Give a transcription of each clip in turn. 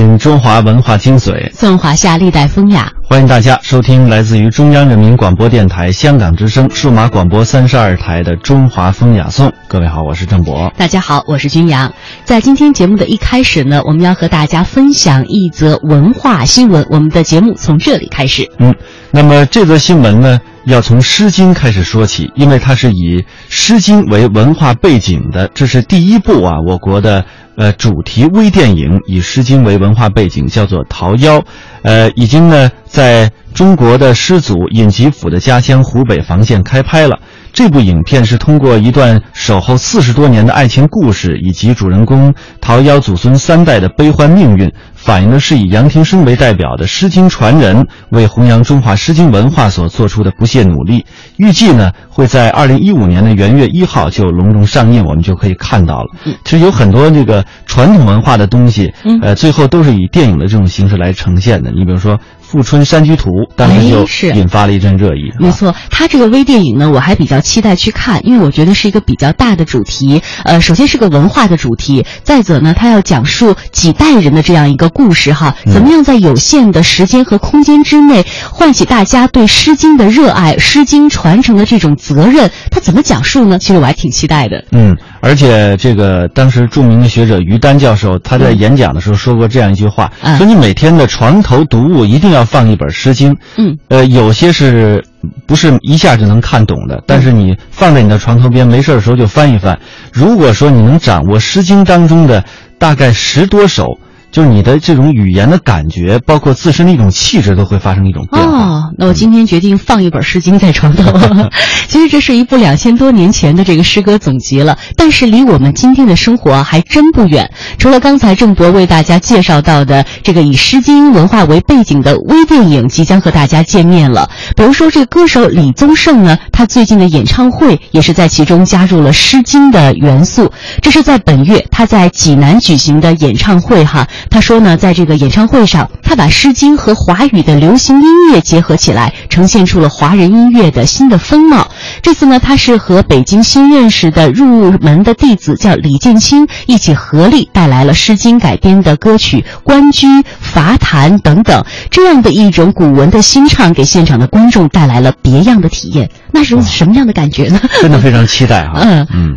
品中华文化精髓，颂华夏历代风雅。欢迎大家收听来自于中央人民广播电台香港之声数码广播三十二台的《中华风雅颂》。各位好，我是郑博。大家好，我是君阳。在今天节目的一开始呢，我们要和大家分享一则文化新闻。我们的节目从这里开始。嗯，那么这则新闻呢，要从《诗经》开始说起，因为它是以《诗经》为文化背景的，这是第一部啊，我国的呃主题微电影以《诗经》为文化背景，叫做《桃夭》，呃，已经呢在中国的师祖尹吉甫的家乡湖北房县开拍了。这部影片是通过一段守候四十多年的爱情故事，以及主人公桃夭祖孙三代的悲欢命运，反映的是以杨廷生为代表的诗经传人为弘扬中华诗经文化所做出的不懈努力。预计呢会在二零一五年的元月一号就隆重上映，我们就可以看到了。其实有很多这个传统文化的东西，呃，最后都是以电影的这种形式来呈现的。你比如说《富春山居图》，当时哎就是引发了一阵热议。没错，它这个微电影呢，我还比较期待去看，因为我觉得是一个比较大的主题。呃，首先是个文化的主题，再者呢，它要讲述几代人的这样一个故事哈，怎么样在有限的时间和空间之内，唤起大家对《诗经》的热爱、《诗经》传承的这种责任，他怎么讲述呢？其实我还挺期待的。嗯，而且这个当时著名的学者于丹教授，他在演讲的时候说过这样一句话，嗯说你每天的床头读物一定要放一本《诗经》。嗯，呃，有些是不是一下就能看懂的，但是你放在你的床头边，没事的时候就翻一翻。如果说你能掌握《诗经》当中的大概十多首。就是你的这种语言的感觉，包括自身的一种气质，都会发生一种变化。哦，那我今天决定放一本《诗经》在床头。其实这是一部两千多年前的这个诗歌总集了，但是离我们今天的生活啊还真不远。除了刚才郑博为大家介绍到的这个以《诗经》文化为背景的微电影，即将和大家见面了。比如说这个歌手李宗盛呢，他最近的演唱会也是在其中加入了《诗经》的元素。这是在本月他在济南举行的演唱会哈。他说呢，在这个演唱会上，他把《诗经》和华语的流行音乐结合起来，呈现出了华人音乐的新的风貌。这次呢，他是和北京新认识的入门的弟子叫李建清一起合力带来了《诗经》改编的歌曲《关雎》《伐檀》等等，这样的一种古文的新唱，给现场的观众带来了别样的体验。那是什么样的感觉呢？真的非常期待啊！嗯 嗯。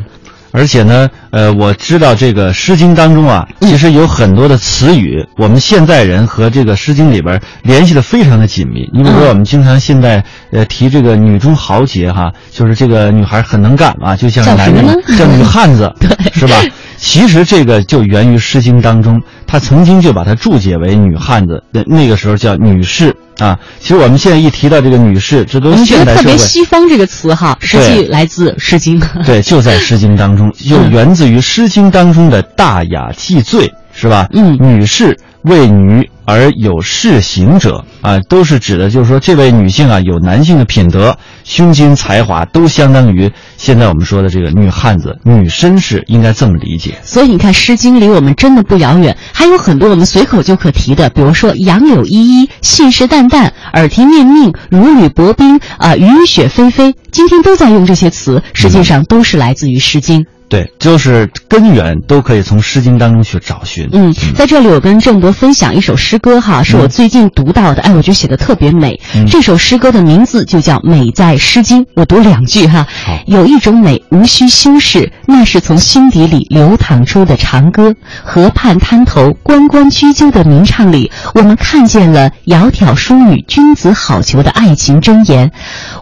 而且呢，呃，我知道这个《诗经》当中啊，其实有很多的词语，我们现代人和这个《诗经》里边联系的非常的紧密。你比如说，我们经常现在呃提这个女中豪杰哈，就是这个女孩很能干啊，就像男人叫女汉子，是吧？其实这个就源于《诗经》当中，他曾经就把它注解为女汉子，那那个时候叫女士啊。其实我们现在一提到这个女士，这都是现代社会。特别西方这个词哈，实际来自《诗经》。对，就在《诗经》当中，就源自于《诗经》当中的大雅既醉，是吧？嗯，女士为女而有世行者啊，都是指的，就是说这位女性啊，有男性的品德、胸襟、才华，都相当于现在我们说的这个女汉子、女绅士，应该这么理解。所以你看，《诗经》离我们真的不遥远，还有很多我们随口就可提的，比如说“杨柳依依，信誓旦旦，耳提面命，如履薄冰”啊，“雨雪霏霏”，今天都在用这些词，实际上都是来自于《诗经》。对，就是根源都可以从《诗经》当中去找寻。嗯，在这里我跟郑博分享一首诗歌哈，是我最近读到的，哎，我觉得写的特别美。嗯、这首诗歌的名字就叫《美在诗经》，我读两句哈。有一种美无需修饰，那是从心底里流淌出的长歌。河畔滩头，关关雎鸠的鸣唱里，我们看见了窈窕淑女、君子好逑的爱情箴言。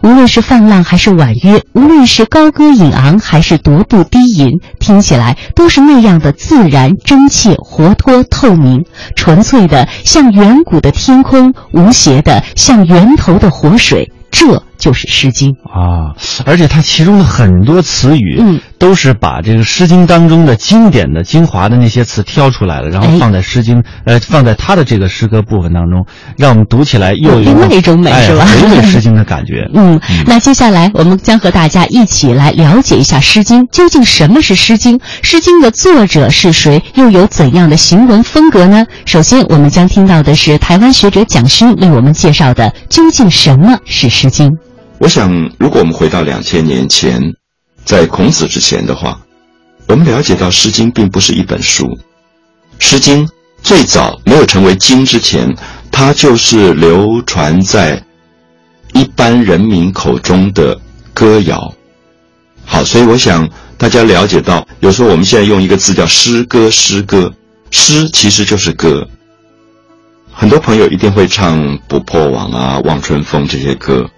无论是泛滥还是婉约，无论是高歌引昂还是踱步低吟。听起来都是那样的自然、真切、活脱、透明，纯粹的像远古的天空，无邪的像源头的活水。这就是《诗经》啊。而且它其中的很多词语，嗯，都是把这个《诗经》当中的经典的精华的那些词挑出来了，然后放在《诗经》呃放在他的这个诗歌部分当中，让我们读起来又有另外一种美，是吧？回味《诗经》的感觉。嗯，那接下来我们将和大家一起来了解一下《诗经》，究竟什么是《诗经》？《诗经》的作者是谁？又有怎样的行文风格呢？首先，我们将听到的是台湾学者蒋勋为我们介绍的究竟什么是《诗经》。我想，如果我们回到两千年前，在孔子之前的话，我们了解到《诗经》并不是一本书，《诗经》最早没有成为经之前，它就是流传在一般人民口中的歌谣。好，所以我想大家了解到，有时候我们现在用一个字叫诗歌，诗歌，诗其实就是歌。很多朋友一定会唱《不破网》啊，《望春风》这些歌。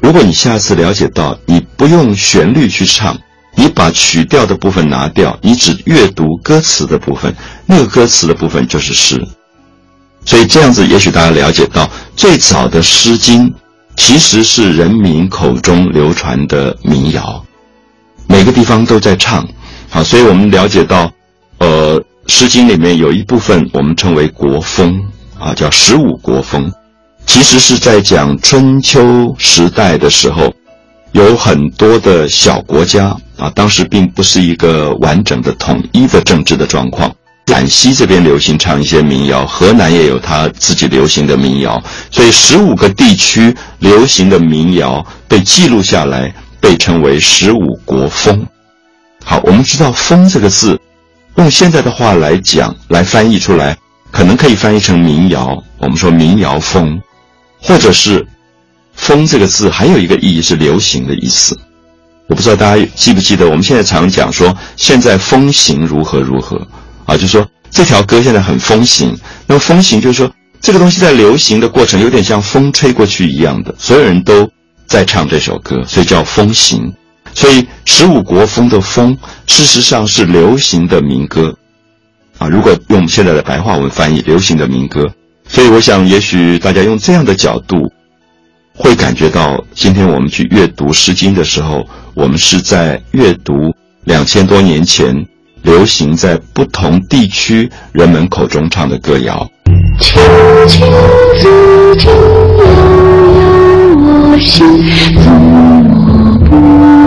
如果你下次了解到，你不用旋律去唱，你把曲调的部分拿掉，你只阅读歌词的部分，那个歌词的部分就是诗。所以这样子，也许大家了解到，最早的《诗经》其实是人民口中流传的民谣。每个地方都在唱，好，所以我们了解到，呃，《诗经》里面有一部分我们称为国风，啊，叫十五国风，其实是在讲春秋时代的时候，有很多的小国家啊，当时并不是一个完整的统一的政治的状况。陕西这边流行唱一些民谣，河南也有他自己流行的民谣，所以十五个地区流行的民谣被记录下来。被称为十五国风。好，我们知道“风”这个字，用现在的话来讲，来翻译出来，可能可以翻译成民谣。我们说民谣风，或者是“风”这个字还有一个意义是流行的意思。我不知道大家记不记得，我们现在常讲说现在风行如何如何啊，就说这条歌现在很风行。那么风行就是说这个东西在流行的过程有点像风吹过去一样的，所有人都。在唱这首歌，所以叫风行。所以十五国风的风，事实上是流行的民歌，啊，如果用现在的白话文翻译，流行的民歌。所以我想，也许大家用这样的角度，会感觉到，今天我们去阅读《诗经》的时候，我们是在阅读两千多年前流行在不同地区人们口中唱的歌谣。心，自我不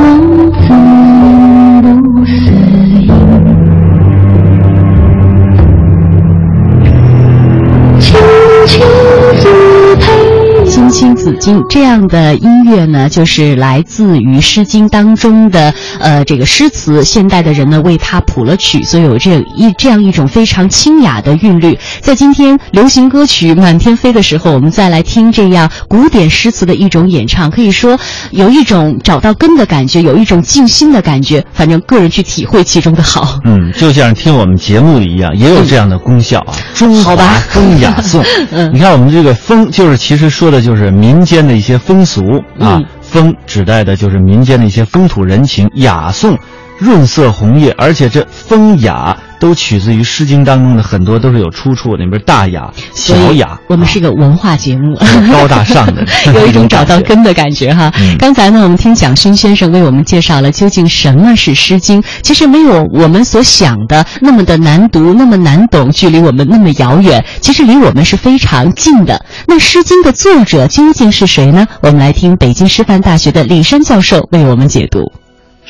青子衿这样的音乐呢，就是来自于《诗经》当中的呃这个诗词。现代的人呢为它谱了曲，所以有这一这样一种非常清雅的韵律。在今天流行歌曲满天飞的时候，我们再来听这样古典诗词的一种演唱，可以说有一种找到根的感觉，有一种静心的感觉。反正个人去体会其中的好。嗯，就像听我们节目一样，也有这样的功效啊。中华风雅 颂，你看我们这个风，就是其实说的就是民间的一些风俗啊。风指代的就是民间的一些风土人情，雅颂，润色红叶，而且这风雅。都取自于《诗经》当中的很多都是有出处，里边大雅、小雅。我们是个文化节目，高大上的，有一种找到根的感觉哈。刚才呢，我们听蒋勋先生为我们介绍了究竟什么是《诗经》，其实没有我们所想的那么的难读，那么难懂，距离我们那么遥远，其实离我们是非常近的。那《诗经》的作者究竟是谁呢？我们来听北京师范大学的李山教授为我们解读。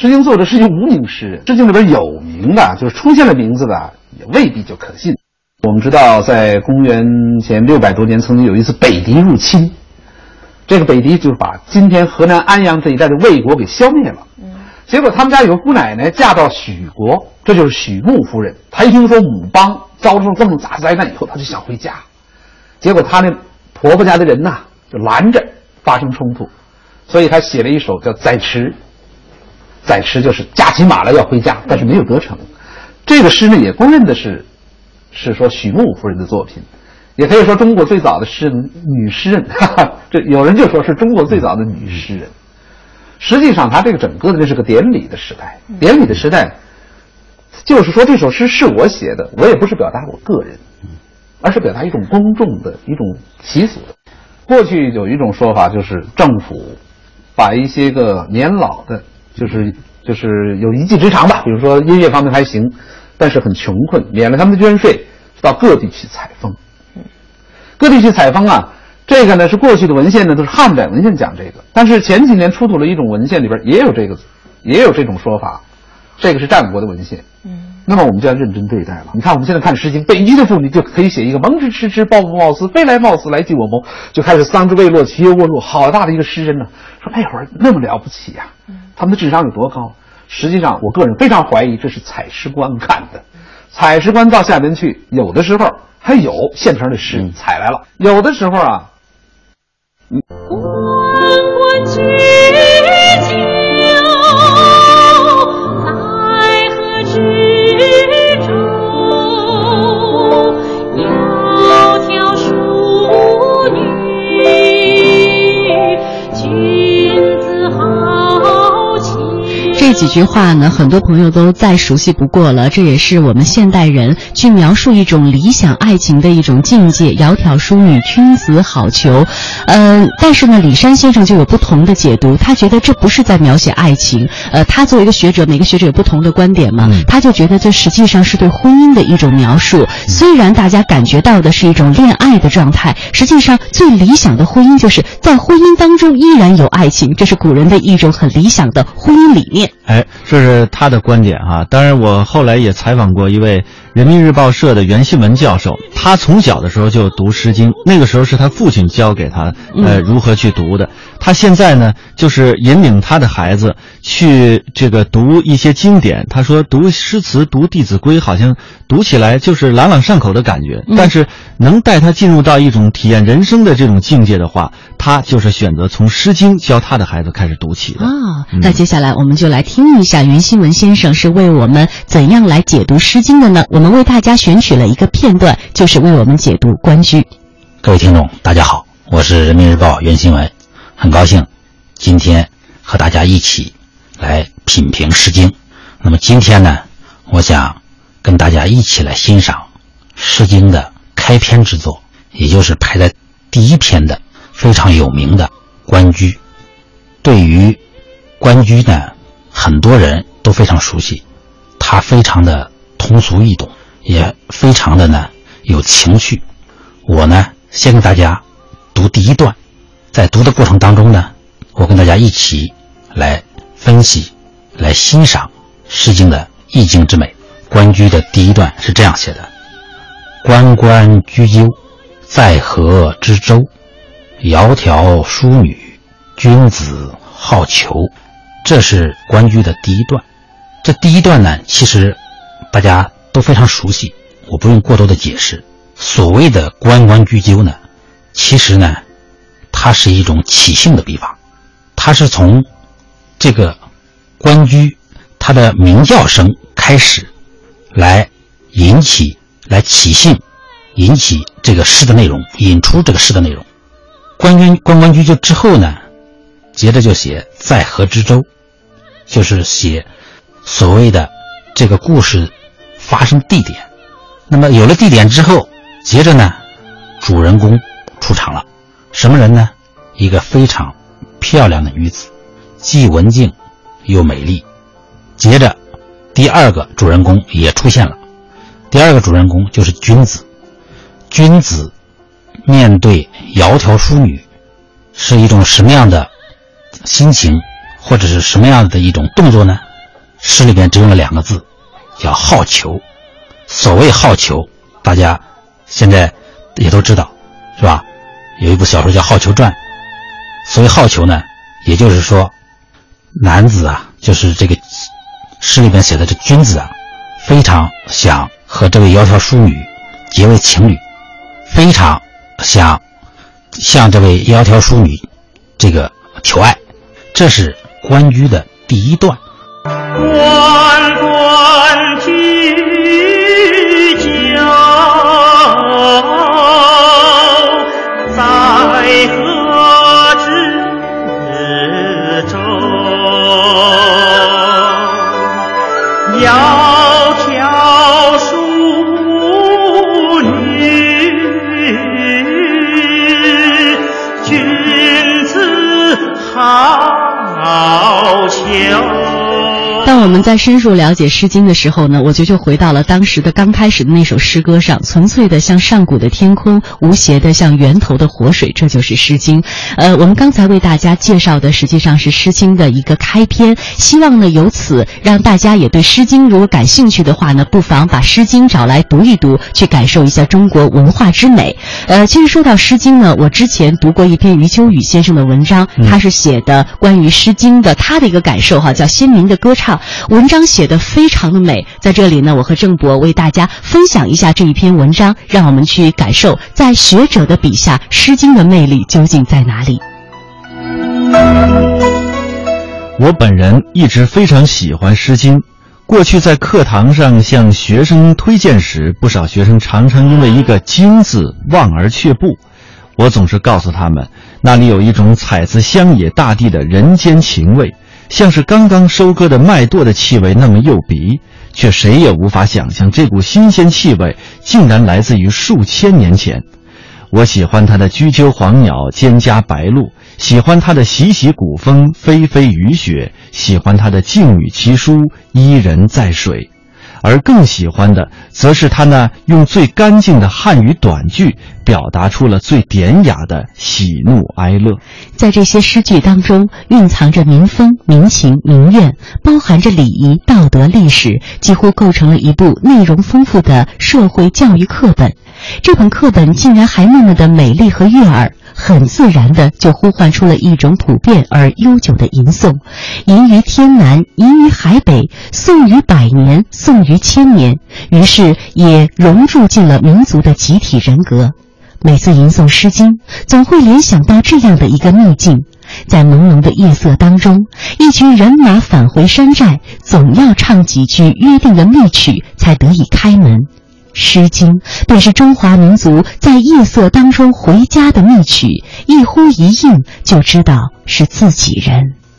诗经作者是一无名诗人，诗经里边有名的，就是出现了名字的，也未必就可信。我们知道，在公元前六百多年，曾经有一次北狄入侵，这个北狄就是把今天河南安阳这一带的魏国给消灭了。结果他们家有个姑奶奶嫁到许国，这就是许穆夫人。她一听说母邦遭受这么大灾难以后，她就想回家。结果她那婆婆家的人呐，就拦着发生冲突，所以她写了一首叫《载池》。载驰就是驾起马来要回家，但是没有得逞。这个诗呢，也公认的是，是说许穆夫人的作品，也可以说中国最早的诗人女诗人。哈哈，这有人就说是中国最早的女诗人。实际上，他这个整个的这是个典礼的时代。典礼的时代，就是说这首诗是我写的，我也不是表达我个人，而是表达一种公众的一种习俗。过去有一种说法，就是政府。把一些个年老的，就是就是有一技之长吧，比如说音乐方面还行，但是很穷困，免了他们的捐税，到各地去采风。各地去采风啊，这个呢是过去的文献呢都是汉代文献讲这个，但是前几年出土了一种文献里边也有这个，也有这种说法，这个是战国的文献。嗯。那么我们就要认真对待了。你看，我们现在看《诗经》，北极的妇女就可以写一个“蒙之迟迟，抱不抱思，飞来冒死来即我谋”，就开始“桑之未落，其犹未落”，好大的一个诗人呢！说那会儿那么了不起呀，他们的智商有多高？实际上，我个人非常怀疑这是采诗官干的。采诗官到下边去，有的时候还有现成的诗采来了，有的时候啊，关关雎几句话呢，很多朋友都再熟悉不过了。这也是我们现代人去描述一种理想爱情的一种境界：窈窕淑女，君子好逑。嗯，但是呢，李山先生就有不同的解读。他觉得这不是在描写爱情。呃，他作为一个学者，每个学者有不同的观点嘛。他就觉得这实际上是对婚姻的一种描述。虽然大家感觉到的是一种恋爱的状态，实际上最理想的婚姻就是在婚姻当中依然有爱情。这是古人的一种很理想的婚姻理念。哎，这是他的观点啊。当然，我后来也采访过一位人民日报社的袁新文教授，他从小的时候就读《诗经》，那个时候是他父亲教给他，呃，如何去读的。他现在呢，就是引领他的孩子去这个读一些经典。他说，读诗词、读《弟子规》，好像读起来就是朗朗上口的感觉。但是，能带他进入到一种体验人生的这种境界的话，他就是选择从《诗经》教他的孩子开始读起的。啊，那接下来我们就来听一下袁新文先生是为我们怎样来解读《诗经》的呢？我我们为大家选取了一个片段，就是为我们解读《关雎》。各位听众，大家好，我是人民日报袁新文。很高兴，今天和大家一起来品评《诗经》。那么今天呢，我想跟大家一起来欣赏《诗经》的开篇之作，也就是排在第一篇的非常有名的《关雎》。对于《关雎》呢，很多人都非常熟悉，它非常的通俗易懂，也非常的呢有情绪。我呢，先给大家读第一段。在读的过程当中呢，我跟大家一起来分析、来欣赏《诗经》的意境之美。《关雎》的第一段是这样写的：“关关雎鸠，在河之洲。窈窕淑女，君子好逑。”这是《关雎》的第一段。这第一段呢，其实大家都非常熟悉，我不用过多的解释。所谓的“关关雎鸠”呢，其实呢。它是一种起兴的笔法，它是从这个关雎它的鸣叫声开始，来引起、来起兴，引起这个诗的内容，引出这个诗的内容。关关关关雎鸠之后呢，接着就写在河之洲，就是写所谓的这个故事发生地点。那么有了地点之后，接着呢，主人公出场了。什么人呢？一个非常漂亮的女子，既文静又美丽。接着，第二个主人公也出现了。第二个主人公就是君子。君子面对窈窕淑女，是一种什么样的心情，或者是什么样的一种动作呢？诗里边只用了两个字，叫好逑。所谓好逑，大家现在也都知道，是吧？有一部小说叫《好逑传》，所谓好逑呢，也就是说，男子啊，就是这个诗里边写的这君子啊，非常想和这位窈窕淑女结为情侣，非常想向这位窈窕淑女这个求爱，这是关雎的第一段。关关在深入了解《诗经》的时候呢，我觉得就回到了当时的刚开始的那首诗歌上，纯粹的像上古的天空，无邪的像源头的活水，这就是《诗经》。呃，我们刚才为大家介绍的实际上是《诗经》的一个开篇，希望呢由此让大家也对《诗经》如果感兴趣的话呢，不妨把《诗经》找来读一读，去感受一下中国文化之美。呃，其实说到《诗经》呢，我之前读过一篇余秋雨先生的文章，他是写的关于《诗经》的他的一个感受哈，叫《先民的歌唱》。文章写的非常的美，在这里呢，我和郑博为大家分享一下这一篇文章，让我们去感受在学者的笔下，《诗经》的魅力究竟在哪里。我本人一直非常喜欢《诗经》，过去在课堂上向学生推荐时，不少学生常常因为一个“经”字望而却步。我总是告诉他们，那里有一种采自乡野大地的人间情味。像是刚刚收割的麦垛的气味那么诱鼻，却谁也无法想象这股新鲜气味竟然来自于数千年前。我喜欢它的雎鸠黄鸟、蒹葭白鹭，喜欢它的习习古风、霏霏雨雪，喜欢它的静语奇书、伊人在水。而更喜欢的，则是他那用最干净的汉语短句，表达出了最典雅的喜怒哀乐。在这些诗句当中，蕴藏着民风、民情、民怨，包含着礼仪、道德、历史，几乎构成了一部内容丰富的社会教育课本。这本课本竟然还那么的美丽和悦耳。很自然的就呼唤出了一种普遍而悠久的吟诵，吟于天南，吟于海北，颂于百年，颂于千年，于是也融入进了民族的集体人格。每次吟诵《诗经》，总会联想到这样的一个秘境：在朦胧的夜色当中，一群人马返回山寨，总要唱几句约定的密曲，才得以开门。《诗经》便是中华民族在夜色当中回家的密曲，一呼一应就知道是自己人。